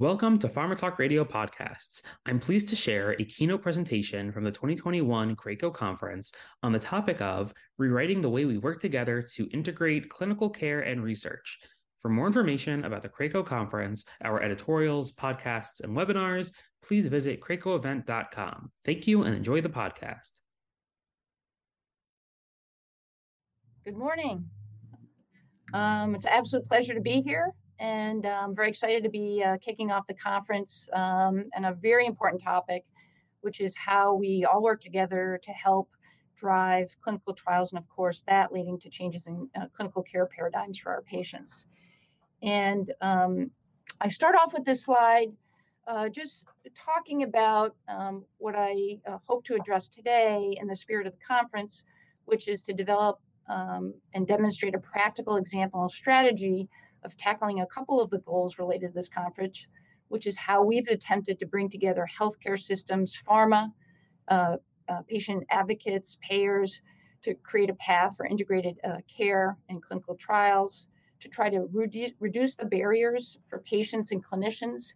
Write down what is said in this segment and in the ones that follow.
Welcome to Pharma Talk Radio Podcasts. I'm pleased to share a keynote presentation from the 2021 CRAACO conference on the topic of rewriting the way we work together to integrate clinical care and research. For more information about the CRAACO conference, our editorials, podcasts, and webinars, please visit cracoevent.com. Thank you and enjoy the podcast. Good morning. Um, it's an absolute pleasure to be here and I'm um, very excited to be uh, kicking off the conference um, and a very important topic, which is how we all work together to help drive clinical trials, and of course, that leading to changes in uh, clinical care paradigms for our patients. And um, I start off with this slide, uh, just talking about um, what I uh, hope to address today in the spirit of the conference, which is to develop um, and demonstrate a practical example strategy of tackling a couple of the goals related to this conference, which is how we've attempted to bring together healthcare systems, pharma, uh, uh, patient advocates, payers, to create a path for integrated uh, care and clinical trials, to try to reduce, reduce the barriers for patients and clinicians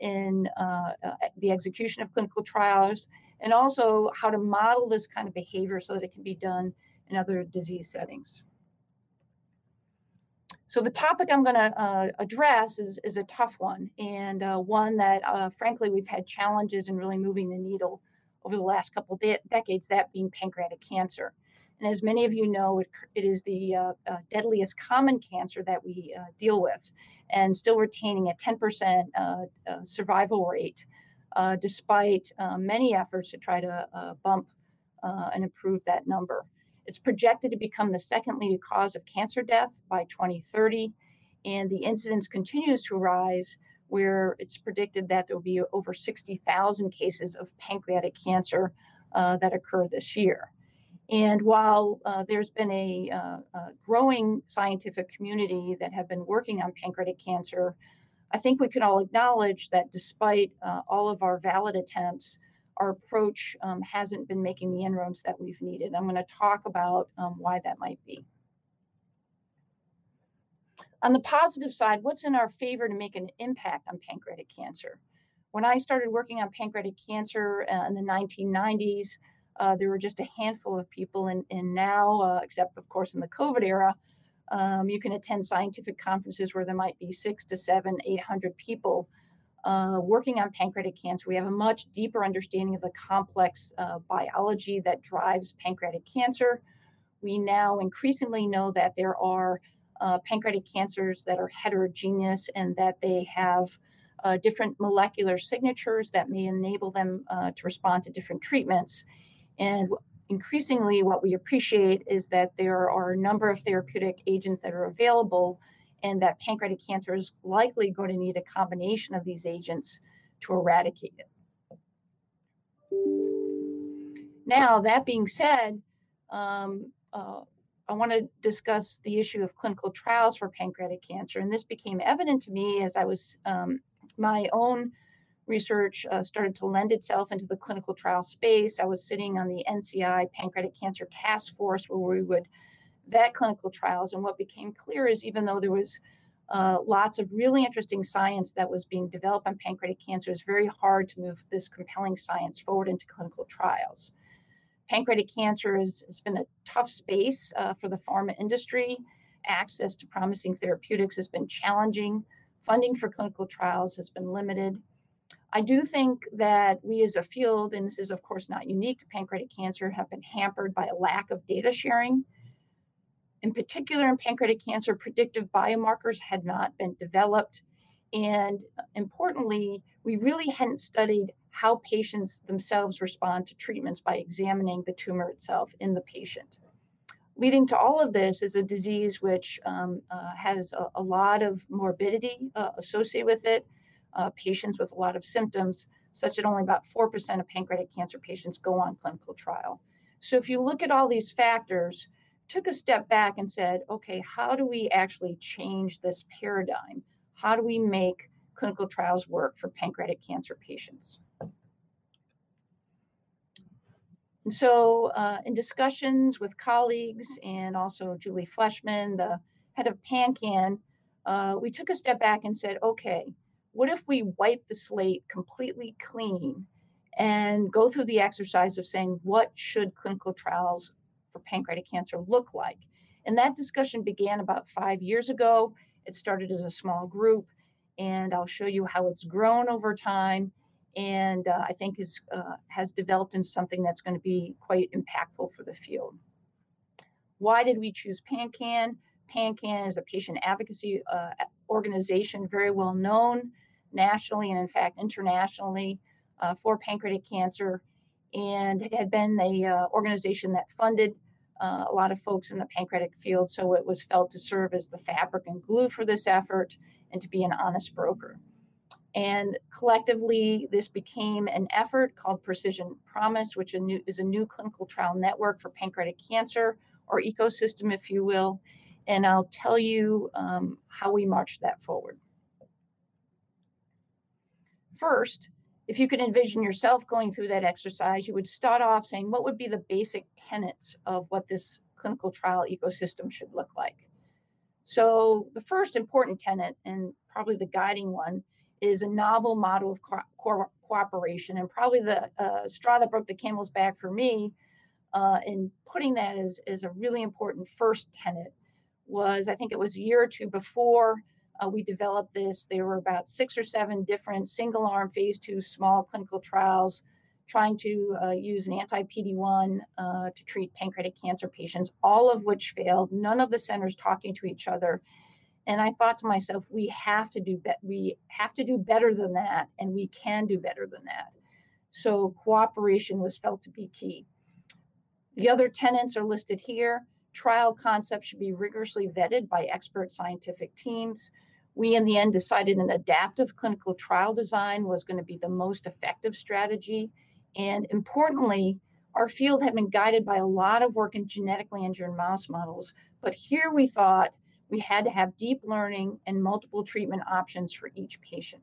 in uh, uh, the execution of clinical trials, and also how to model this kind of behavior so that it can be done in other disease settings. So the topic I'm going to uh, address is, is a tough one and uh, one that, uh, frankly, we've had challenges in really moving the needle over the last couple de- decades, that being pancreatic cancer. And as many of you know, it, it is the uh, uh, deadliest common cancer that we uh, deal with and still retaining a 10% survival rate, despite many efforts to try to bump and improve that number. It's projected to become the second leading cause of cancer death by 2030, and the incidence continues to rise, where it's predicted that there will be over 60,000 cases of pancreatic cancer uh, that occur this year. And while uh, there's been a, uh, a, growing scientific community that have been working on pancreatic cancer, I think we can all acknowledge that despite uh, all of our valid attempts, our approach um, hasn't been making the inroads that we've needed. I'm going to talk about um, why that might be. On the positive side, what's in our favor to make an impact on pancreatic cancer? When I started working on pancreatic cancer uh, in the 1990s, uh, there were just a handful of people, and, and now, uh, except of course in the COVID era, um, you can attend scientific conferences where there might be six to seven, 800 people uh, working on pancreatic cancer, we have a much deeper understanding of the complex uh, biology that drives pancreatic cancer. We now increasingly know that there are uh, pancreatic cancers that are heterogeneous and that they have uh, different molecular signatures that may enable them uh, to respond to different treatments. And increasingly, what we appreciate is that there are a number of therapeutic agents that are available and that pancreatic cancer is likely going to need a combination of these agents to eradicate it. Now, that being said, um, uh, I want to discuss the issue of clinical trials for pancreatic cancer. And this became evident to me as I was, um, my own research uh, started to lend itself into the clinical trial space. I was sitting on the NCI Pancreatic Cancer Task Force where we would vet clinical trials. And what became clear is even though there was uh, lots of really interesting science that was being developed on pancreatic cancer, it's very hard to move this compelling science forward into clinical trials. Pancreatic cancer has, been a tough space uh, for the pharma industry. Access to promising therapeutics has been challenging. Funding for clinical trials has been limited. I do think that we as a field, and this is of course not unique to pancreatic cancer, have been hampered by a lack of data sharing in particular, in pancreatic cancer, predictive biomarkers had not been developed. And importantly, we really hadn't studied how patients themselves respond to treatments by examining the tumor itself in the patient. Leading to all of this is a disease which um, uh, has a, a, lot of morbidity uh, associated with it, uh, patients with a lot of symptoms, such that only about 4% of pancreatic cancer patients go on clinical trial. So if you look at all these factors, took a step back and said, okay, how do we actually change this paradigm? How do we make clinical trials work for pancreatic cancer patients? And so, uh, in discussions with colleagues and also Julie Fleshman, the head of PanCan, uh, we took a step back and said, okay, what if we wipe the slate completely clean and go through the exercise of saying, what should clinical trials for pancreatic cancer look like? And that discussion began about five years ago. It started as a small group, and I'll show you how it's grown over time. And uh, I think is uh, has developed into something that's going to be quite impactful for the field. Why did we choose PanCAN? PanCAN is a patient advocacy uh, organization, very well known nationally and, in fact, internationally uh, for pancreatic cancer. And it had been the uh, organization that funded uh, a lot of folks in the pancreatic field. So it was felt to serve as the fabric and glue for this effort and to be an honest broker. And collectively, this became an effort called Precision Promise, which is a new clinical trial network for pancreatic cancer, or ecosystem, if you will. And I'll tell you um, how we marched that forward. First, if you could envision yourself going through that exercise, you would start off saying, what would be the basic tenets of what this clinical trial ecosystem should look like? So, the first important tenet, and probably the guiding one, is a novel model of co- co- cooperation. And probably the uh, straw that broke the camel's back for me uh, in putting that as, as a really important first tenet was I think it was a year or two before uh, we developed this. There were about six or seven different single arm phase two small clinical trials trying to uh, use an anti PD1 uh, to treat pancreatic cancer patients, all of which failed, none of the centers talking to each other. And I thought to myself, we have to do be- we have to do better than that, and we can do better than that. So cooperation was felt to be key. The other tenants are listed here. Trial concepts should be rigorously vetted by expert scientific teams. We, in the end, decided an adaptive clinical trial design was going to be the most effective strategy. And importantly, our field had been guided by a lot of work in genetically engineered mouse models. But here we thought we had to have deep learning and multiple treatment options for each patient.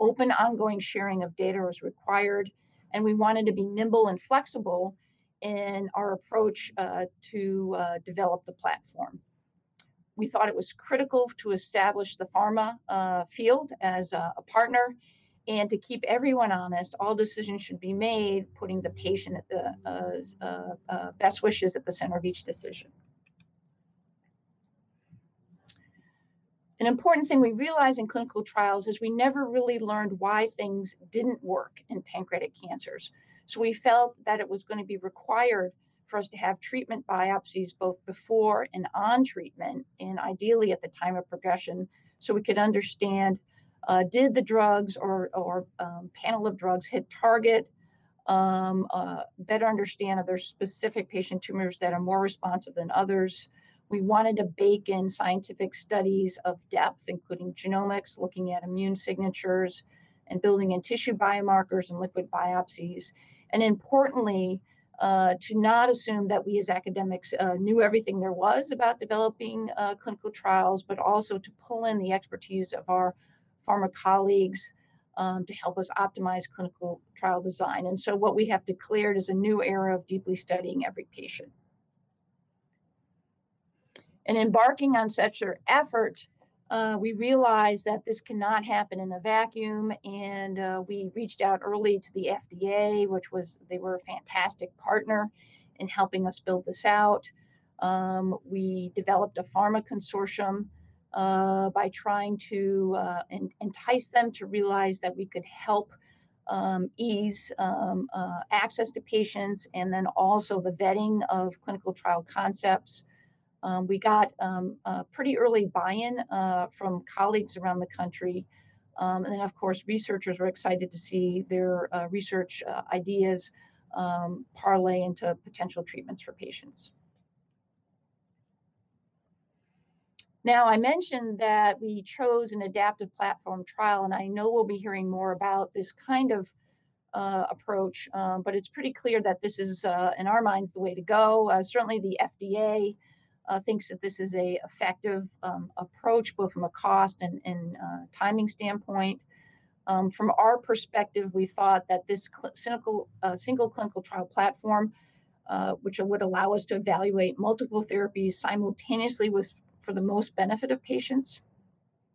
Open, ongoing sharing of data was required, and we wanted to be nimble and flexible in our approach uh, to uh, develop the platform. We thought it was critical to establish the pharma uh, field as a, a, partner and to keep everyone honest. All decisions should be made putting the patient at the uh, uh, uh, best wishes at the center of each decision. An important thing we realize in clinical trials is we never really learned why things didn't work in pancreatic cancers. So we felt that it was going to be required for us to have treatment biopsies both before and on treatment, and ideally at the time of progression, so we could understand uh, did the drugs or, or um, panel of drugs hit target, um, uh, better understand are there specific patient tumors that are more responsive than others. We wanted to bake in scientific studies of depth, including genomics, looking at immune signatures, and building in tissue biomarkers and liquid biopsies and importantly, uh, to not assume that we as academics uh, knew everything there was about developing uh, clinical trials, but also to pull in the expertise of our pharma colleagues um, to help us optimize clinical trial design. And so, what we have declared is a new era of deeply studying every patient. And embarking on such an effort uh, we realized that this cannot happen in a vacuum, and uh, we reached out early to the FDA, which was they were a fantastic partner in helping us build this out. Um, we developed a pharma consortium uh, by trying to uh, entice them to realize that we could help um, ease um, uh, access to patients and then also the vetting of clinical trial concepts. Um, we got um, pretty early buy-in uh, from colleagues around the country. Um, and then, of course, researchers were excited to see their uh, research uh, ideas um, parlay into potential treatments for patients. Now, I mentioned that we chose an adaptive platform trial, and I know we'll be hearing more about this kind of uh, approach, um, but it's pretty clear that this is, uh, in our minds, the way to go. Uh, certainly, the FDA uh, thinks that this is a effective um, approach, both from a cost and, and uh, timing standpoint. Um, from our perspective, we thought that this cl- uh, single clinical trial platform, uh, which would allow us to evaluate multiple therapies simultaneously with for the most benefit of patients,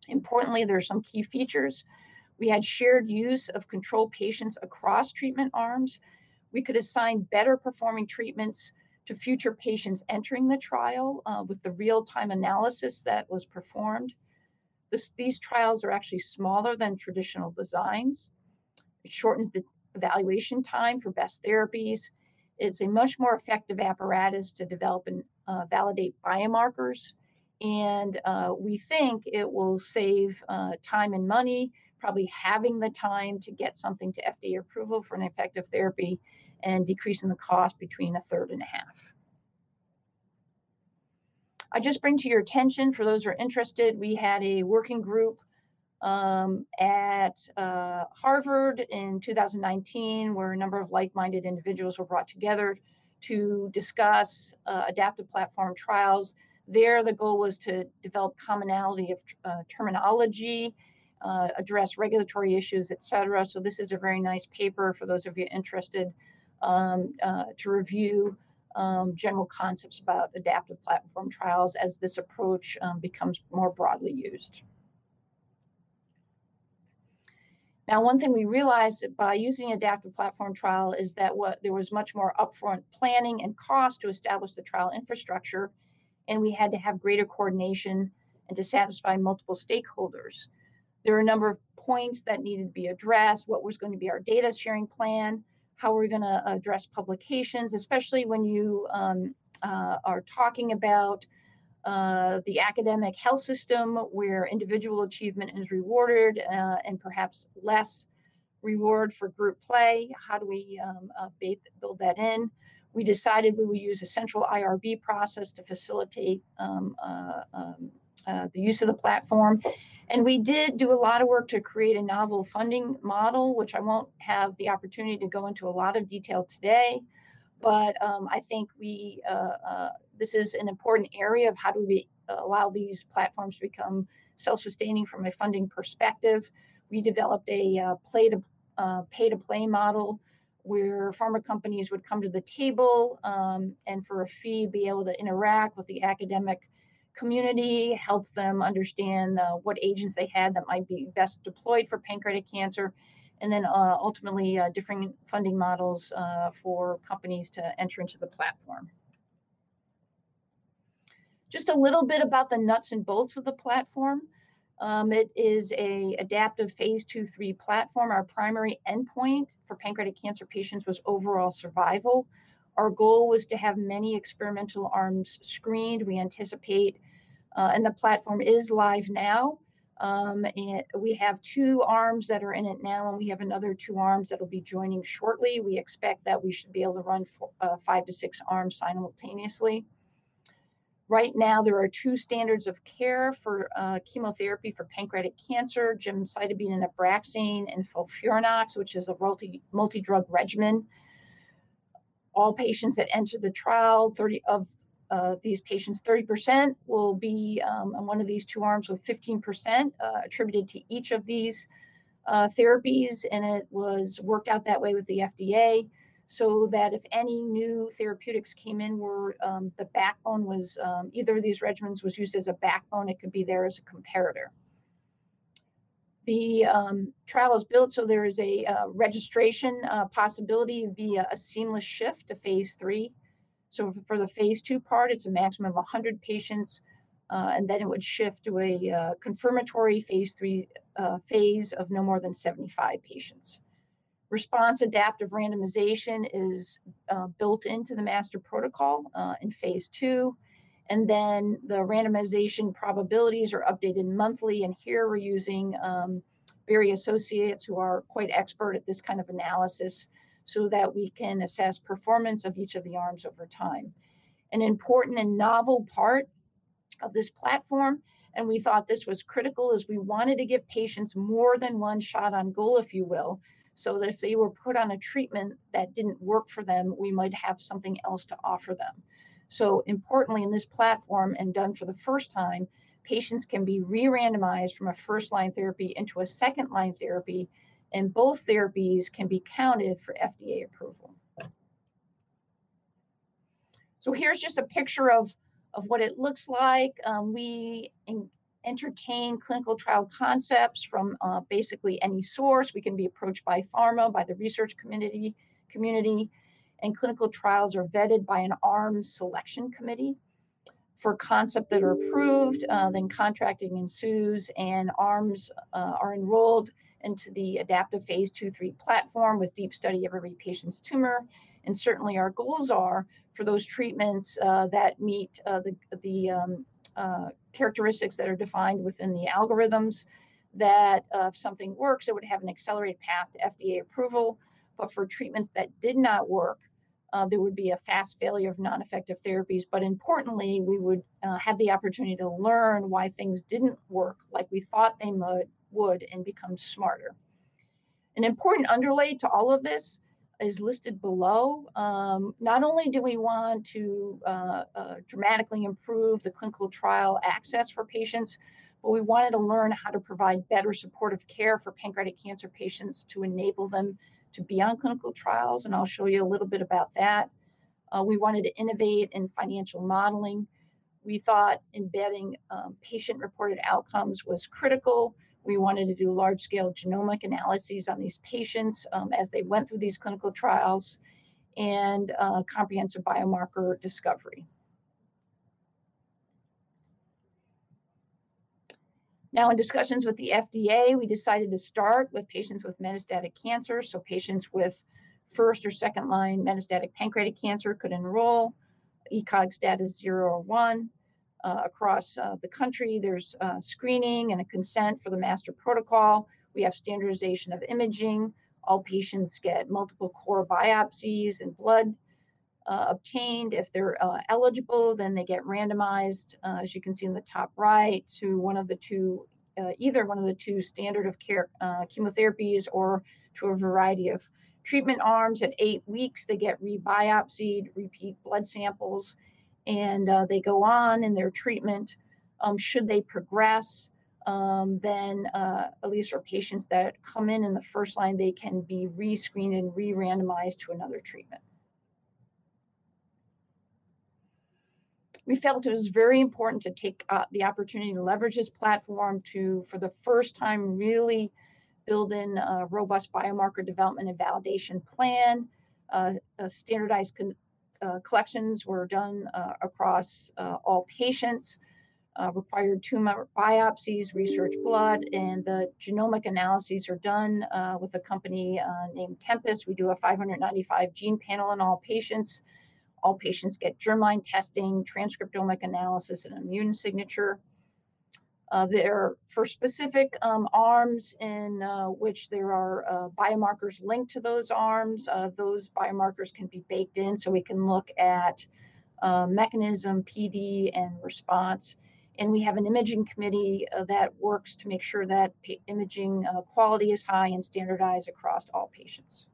Importantly, there are some key features. We had shared use of control patients across treatment arms. We could assign better performing treatments to future patients entering the trial uh, with the real time analysis that was performed. This, these trials are actually smaller than traditional designs. It shortens the evaluation time for best therapies. It's a much more effective apparatus to develop and uh, validate biomarkers. And uh, we think it will save uh, time and money, probably having the time to get something to FDA approval for an effective therapy and decreasing the cost between a third and a half. I just bring to your attention, for those who are interested, we had a working group um, at uh, Harvard in 2019 where a number of like-minded individuals were brought together to discuss uh, adaptive platform trials. There, the goal was to develop commonality of uh, terminology, uh, address regulatory issues, et cetera. So this is a very nice paper for those of you interested um, uh, to review um, general concepts about adaptive platform trials as this approach um, becomes more broadly used. Now, one thing we realized by using adaptive platform trial is that what there was much more upfront planning and cost to establish the trial infrastructure, and we had to have greater coordination and to satisfy multiple stakeholders. There are a number of points that needed to be addressed. What was going to be our data sharing plan? How are we're going to address publications, especially when you um, uh, are talking about uh, the academic health system where individual achievement is rewarded uh, and perhaps less reward for group play. How do we um, uh, build that in? We decided we would use a central IRB process to facilitate um, uh, the use of the platform. And we did do a lot of work to create a novel funding model, which I won't have the opportunity to go into a lot of detail today. But um, I think we uh, uh, this is an important area of how do we allow these platforms to become self-sustaining from a funding perspective. We developed a uh, play to uh, pay to play model where pharma companies would come to the table um, and for a fee be able to interact with the academic community, help them understand uh, what agents they had that might be best deployed for pancreatic cancer, and then uh, ultimately uh, different funding models uh, for companies to enter into the platform. Just a little bit about the nuts and bolts of the platform. Um, it is a adaptive phase two, three platform. Our primary endpoint for pancreatic cancer patients was overall survival. Our goal was to have many experimental arms screened. We anticipate uh, and the platform is live now. Um, and we have two arms that are in it now, and we have another two arms that will be joining shortly. We expect that we should be able to run four, uh, five to six arms simultaneously. Right now, there are two standards of care for uh, chemotherapy for pancreatic cancer, gemcitabine and Abraxane, and FOLFIRINOX, which is a multi drug regimen. All patients that enter the trial, 30 of uh, these patients, 30% will be um, on one of these two arms with 15% uh, attributed to each of these uh, therapies. And it was worked out that way with the FDA so that if any new therapeutics came in where um, the backbone was um, either of these regimens was used as a backbone, it could be there as a comparator. The um, trial is built so there is a uh, registration uh, possibility via a seamless shift to phase three. So for the phase two part, it's a maximum of 100 patients, uh, and then it would shift to a uh, confirmatory phase three uh, phase of no more than 75 patients. Response adaptive randomization is uh, built into the master protocol uh, in phase two. And then the randomization probabilities are updated monthly. And here we're using um, Associates, who are quite expert at this kind of analysis, so that we can assess performance of each of the arms over time. An important and novel part of this platform, and we thought this was critical, is we wanted to give patients more than one shot on goal, if you will, so that if they were put on a treatment that didn't work for them, we might have something else to offer them. So, importantly, in this platform and done for the first time, patients can be re randomized from a first line therapy into a second line therapy and both therapies can be counted for FDA approval. So here's just a picture of, of what it looks like. Um, we in, entertain clinical trial concepts from uh, basically any source. We can be approached by pharma, by the research community, community, and clinical trials are vetted by an arms selection committee for concept that are approved. Uh, then contracting ensues, and arms uh, are enrolled into the adaptive phase two three platform with deep study of every patient's tumor. And certainly, our goals are for those treatments uh, that meet uh, the the um, uh, characteristics that are defined within the algorithms that uh, if something works, it would have an accelerated path to FDA approval. But for treatments that did not work, uh, there would be a fast failure of non effective therapies. But importantly, we would uh, have the opportunity to learn why things didn't work like we thought they would, would and become smarter. An important underlay to all of this is listed below. Um, not only do we want to uh, uh, dramatically improve the clinical trial access for patients, but we wanted to learn how to provide better supportive care for pancreatic cancer patients to enable them to be on clinical trials. And I'll show you a little bit about that. Uh, we wanted to innovate in financial modeling. We thought embedding um, patient reported outcomes was critical. We wanted to do large scale genomic analyses on these patients um, as they went through these clinical trials and uh, comprehensive biomarker discovery. Now, in discussions with the FDA, we decided to start with patients with metastatic cancer. So, patients with first or second line metastatic pancreatic cancer could enroll. ECOG status zero or one uh, across uh, the country. There's uh, screening and a consent for the master protocol. We have standardization of imaging. All patients get multiple core biopsies and blood uh, obtained. If they're uh, eligible, then they get randomized, uh, as you can see in the top right, to one of the two, either one of the two standard of care chemotherapies or to a variety of treatment arms. At eight weeks, they get rebiopsied, repeat blood samples and uh, they go on in their treatment. Um, should they progress, um, then uh, at least for patients that come in in the first line, they can be re-screened and re-randomized to another treatment. We felt it was very important to take uh, the opportunity to leverage this platform to, for the first time, really build in a robust biomarker development and validation plan, uh, a standardized con- uh, collections were done uh, across uh, all patients, uh, required tumor biopsies, research blood, and the genomic analyses are done uh, with a company named Tempus. We do a 595 gene panel in all patients. All patients get germline testing, transcriptomic analysis, and immune signature. Uh, there for specific um, arms in uh, which there are uh, biomarkers linked to those arms. Uh, those biomarkers can be baked in so we can look at uh, mechanism, PD, and response. And we have an imaging committee uh, that works to make sure that imaging quality is high and standardized across all patients.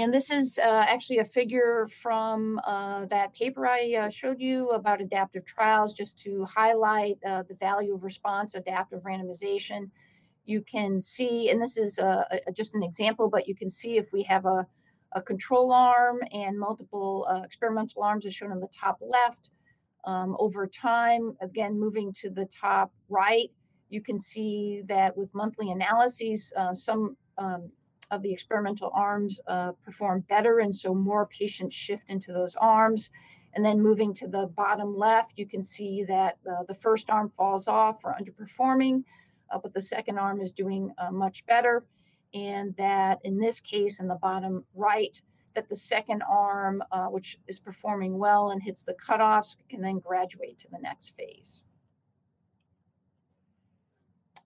And this is uh, actually a figure from uh, that paper I uh, showed you about adaptive trials, just to highlight uh, the value of response adaptive randomization. You can see, and this is uh, a, just an example, but you can see if we have a, a control arm and multiple uh, experimental arms as shown in the top left. Um, over time, again, moving to the top right, you can see that with monthly analyses, some um, of the experimental arms uh, perform better, and so more patients shift into those arms. And then moving to the bottom left, you can see that uh, the first arm falls off or underperforming, uh, but the second arm is doing uh, much better. And that in this case, in the bottom right, that the second arm, uh, which is performing well and hits the cutoffs, can then graduate to the next phase.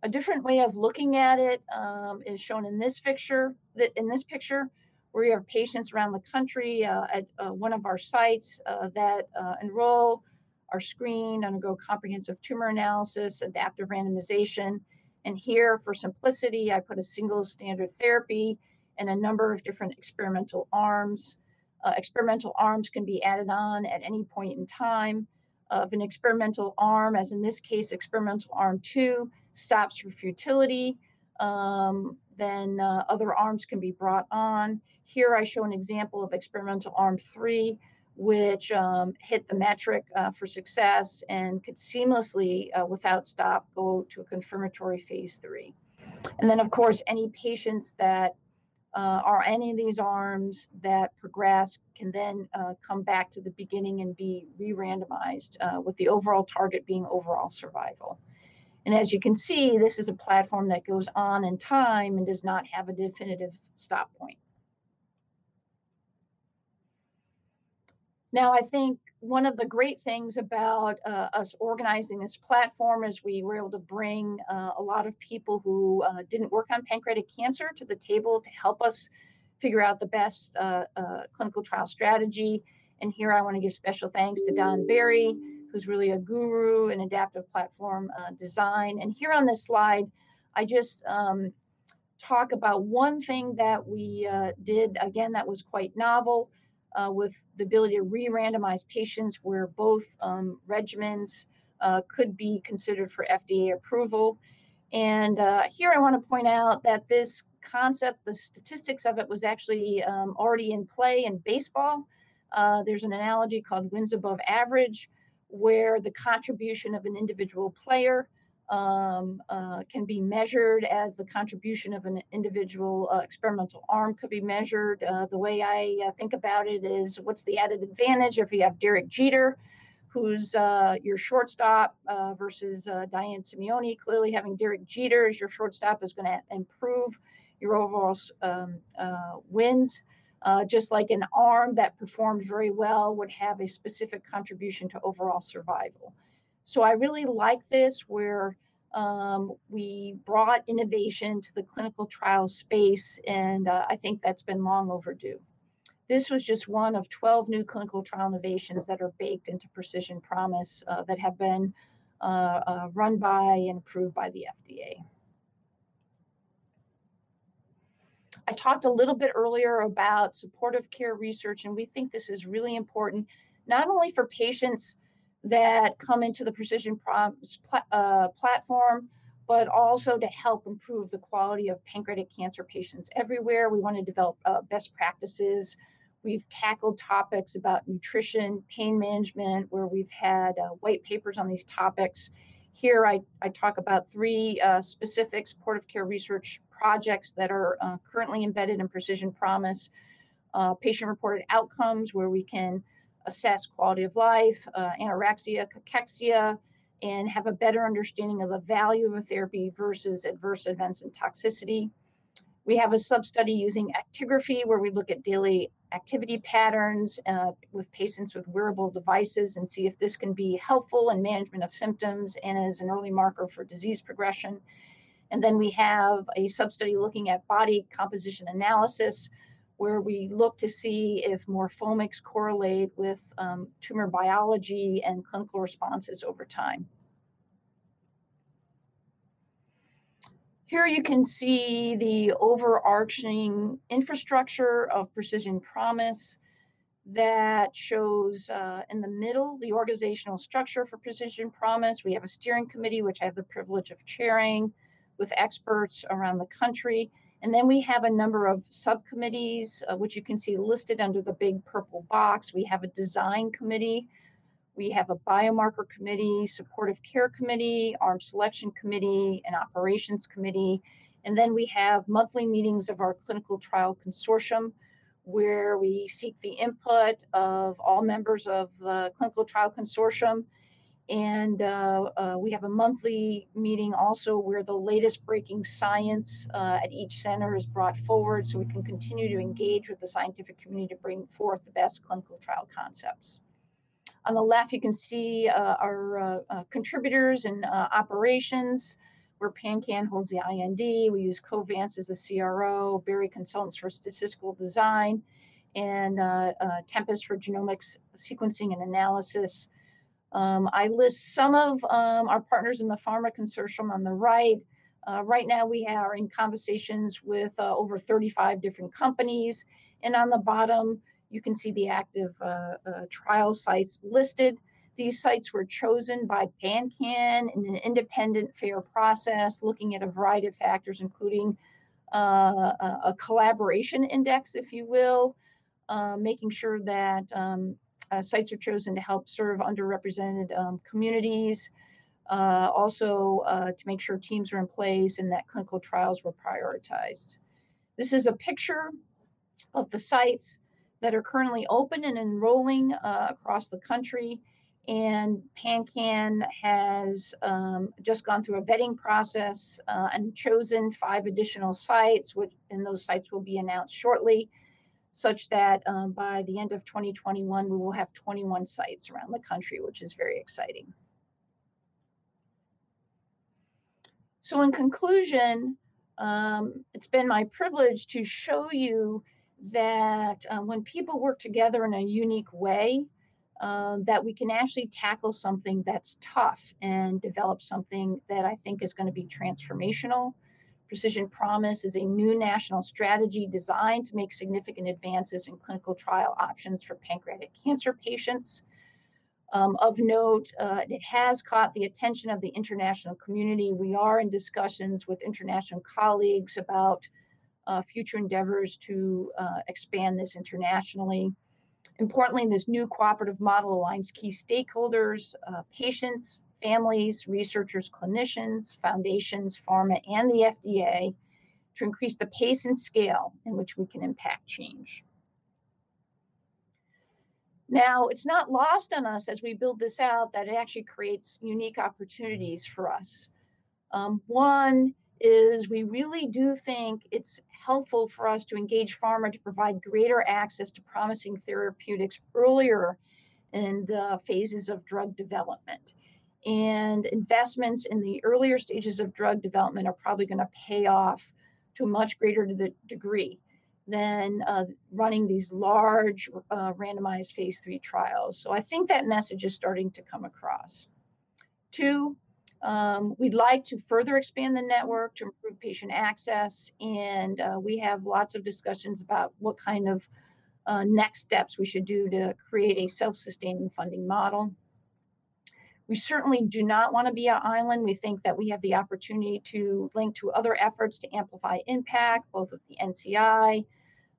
A different way of looking at it um, is shown in this picture. In this picture, where you have patients around the country uh, at uh, one of our sites uh, that uh, enroll, are screened, undergo comprehensive tumor analysis, adaptive randomization. And here, for simplicity, I put a single standard therapy and a number of different experimental arms. Uh, experimental arms can be added on at any point in time of an experimental arm, as in this case, experimental arm two stops for futility, um, then uh, other arms can be brought on. Here I show an example of experimental arm three, which um, hit the metric uh, for success and could seamlessly, uh, without stop, go to a confirmatory phase three. And then, of course, any patients that uh, are any of these arms that progress can then uh, come back to the beginning and be re-randomized uh, with the overall target being overall survival. And as you can see, this is a platform that goes on in time and does not have a definitive stop point. Now, I think one of the great things about uh, us organizing this platform is we were able to bring uh, a lot of people who uh, didn't work on pancreatic cancer to the table to help us figure out the best uh, uh, clinical trial strategy. And here I want to give special thanks to Don Berry, who's really a guru in adaptive platform uh, design. And here on this slide, I just um, talk about one thing that we did, again, that was quite novel uh, with the ability to re-randomize patients where both um, regimens uh, could be considered for FDA approval. And uh, here I want to point out that this concept, the statistics of it was actually um, already in play in baseball. Uh, there's an analogy called wins above average, where the contribution of an individual player um, uh, can be measured as the contribution of an individual uh, experimental arm could be measured. Uh, the way I uh, think about it is what's the added advantage if you have Derek Jeter, who's uh, your shortstop, uh, versus Diane Simeone. Clearly, having Derek Jeter as your shortstop is going to improve your overall um, wins. Just like an arm that performed very well would have a specific contribution to overall survival. So I really like this where um, we brought innovation to the clinical trial space, and uh, I think that's been long overdue. This was just one of 12 new clinical trial innovations that are baked into Precision Promise uh, that have been uh, uh run by and approved by the FDA. I talked a little bit earlier about supportive care research, and we think this is really important, not only for patients that come into the Precision Promise uh, platform, but also to help improve the quality of pancreatic cancer patients everywhere. We want to develop uh, best practices. We've tackled topics about nutrition, pain management, where we've had uh, white papers on these topics. Here, I, I talk about three uh, specific supportive care research projects that are uh, currently embedded in Precision Promise. Uh, patient reported outcomes, where we can assess quality of life, uh, anorexia, cachexia, and have a better understanding of the value of a therapy versus adverse events and toxicity. We have a sub-study using actigraphy where we look at daily activity patterns uh, with patients with wearable devices and see if this can be helpful in management of symptoms and as an early marker for disease progression. And then we have a sub-study looking at body composition analysis where we look to see if morphomics correlate with um, tumor biology and clinical responses over time. Here you can see the overarching infrastructure of Precision Promise that shows uh, in the middle the organizational structure for Precision Promise. We have a steering committee, which I have the privilege of chairing with experts around the country. And then we have a number of subcommittees, uh, which you can see listed under the big purple box. We have a design committee. We have a biomarker committee, supportive care committee, arm selection committee, and operations committee. And then we have monthly meetings of our clinical trial consortium, where we seek the input of all members of the clinical trial consortium and uh, uh, we have a monthly meeting also where the latest breaking science uh, at each center is brought forward so we can continue to engage with the scientific community to bring forth the best clinical trial concepts. On the left, you can see uh, our uh, uh, contributors and operations where PanCan holds the IND. We use Covance as the CRO, Berry Consultants for statistical design, and Tempus for genomics sequencing and analysis. Um, I list some of um, our partners in the Pharma Consortium on the right. Uh, right now, we are in conversations with uh, over 35 different companies. And on the bottom, you can see the active uh, uh trial sites listed. These sites were chosen by PanCan in an independent, fair process, looking at a variety of factors, including uh, a collaboration index, if you will, uh, making sure that um, uh, sites are chosen to help serve underrepresented um, communities. Uh, also, uh, to make sure teams are in place and that clinical trials were prioritized. This is a picture of the sites that are currently open and enrolling uh, across the country. And PanCan has um, just gone through a vetting process uh, and chosen five additional sites, which, and those sites will be announced shortly, such that um, by the end of 2021, we will have 21 sites around the country, which is very exciting. So, in conclusion, um, it's been my privilege to show you that uh, when people work together in a unique way, uh, that we can actually tackle something that's tough and develop something that I think is going to be transformational. Precision Promise is a new national strategy designed to make significant advances in clinical trial options for pancreatic cancer patients. Um, of note, uh, it has caught the attention of the international community. We are in discussions with international colleagues about uh, future endeavors to uh, expand this internationally. Importantly, this new cooperative model aligns key stakeholders, uh, patients, families, researchers, clinicians, foundations, pharma, and the FDA to increase the pace and scale in which we can impact change. Now, it's not lost on us as we build this out that it actually creates unique opportunities for us. Um, one is we really do think it's helpful for us to engage pharma to provide greater access to promising therapeutics earlier in the phases of drug development. And investments in the earlier stages of drug development are probably going to pay off to a much greater degree than uh, running these large uh, randomized phase three trials. So I think that message is starting to come across. Two, um, we'd like to further expand the network to improve patient access, and uh, we have lots of discussions about what kind of uh, next steps we should do to create a self sustaining funding model. We certainly do not want to be an island. We think that we have the opportunity to link to other efforts to amplify impact, both of the NCI,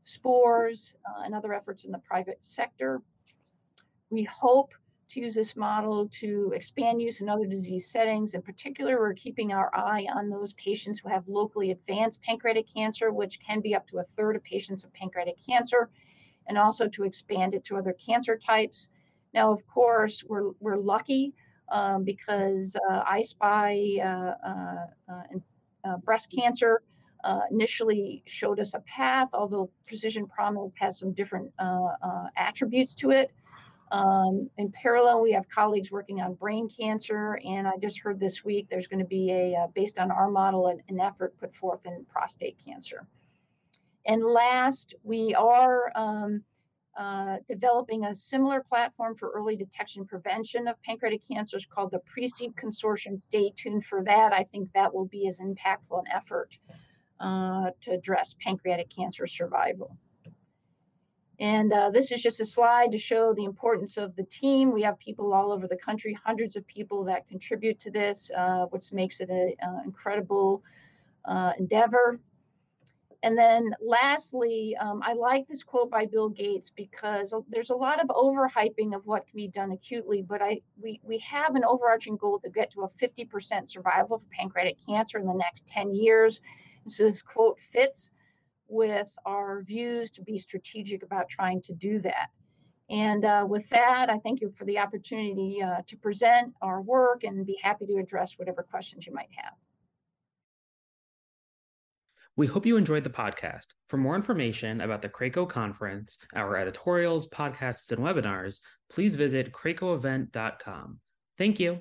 SPORES, uh, and other efforts in the private sector. We hope to use this model to expand use in other disease settings. In particular, we're keeping our eye on those patients who have locally advanced pancreatic cancer, which can be up to a third of patients with pancreatic cancer, and also to expand it to other cancer types. Now, of course, we're, we're lucky um, because uh, I-SPY uh, uh, and uh, breast cancer uh, initially showed us a path, although Precision Promise has some different uh, attributes to it. Um, in parallel, we have colleagues working on brain cancer, and I just heard this week there's going to be a, uh, based on our model, an, an, effort put forth in prostate cancer. And last, we are um, uh, developing a similar platform for early detection prevention of pancreatic cancers called the PRECEDE Consortium. Stay tuned for that. I think that will be as impactful an effort uh, to address pancreatic cancer survival. And uh, this is just a slide to show the importance of the team. We have people all over the country, hundreds of people that contribute to this, uh, which makes it an uh, incredible endeavor. And then lastly, um, I like this quote by Bill Gates because there's a lot of overhyping of what can be done acutely, but I we, we have an overarching goal to get to a 50% survival for pancreatic cancer in the next 10 years. so this quote fits with our views to be strategic about trying to do that. And uh, with that, I thank you for the opportunity uh, to present our work and be happy to address whatever questions you might have. We hope you enjoyed the podcast. For more information about the CRAACO conference, our editorials, podcasts, and webinars, please visit cracoevent.com. Thank you.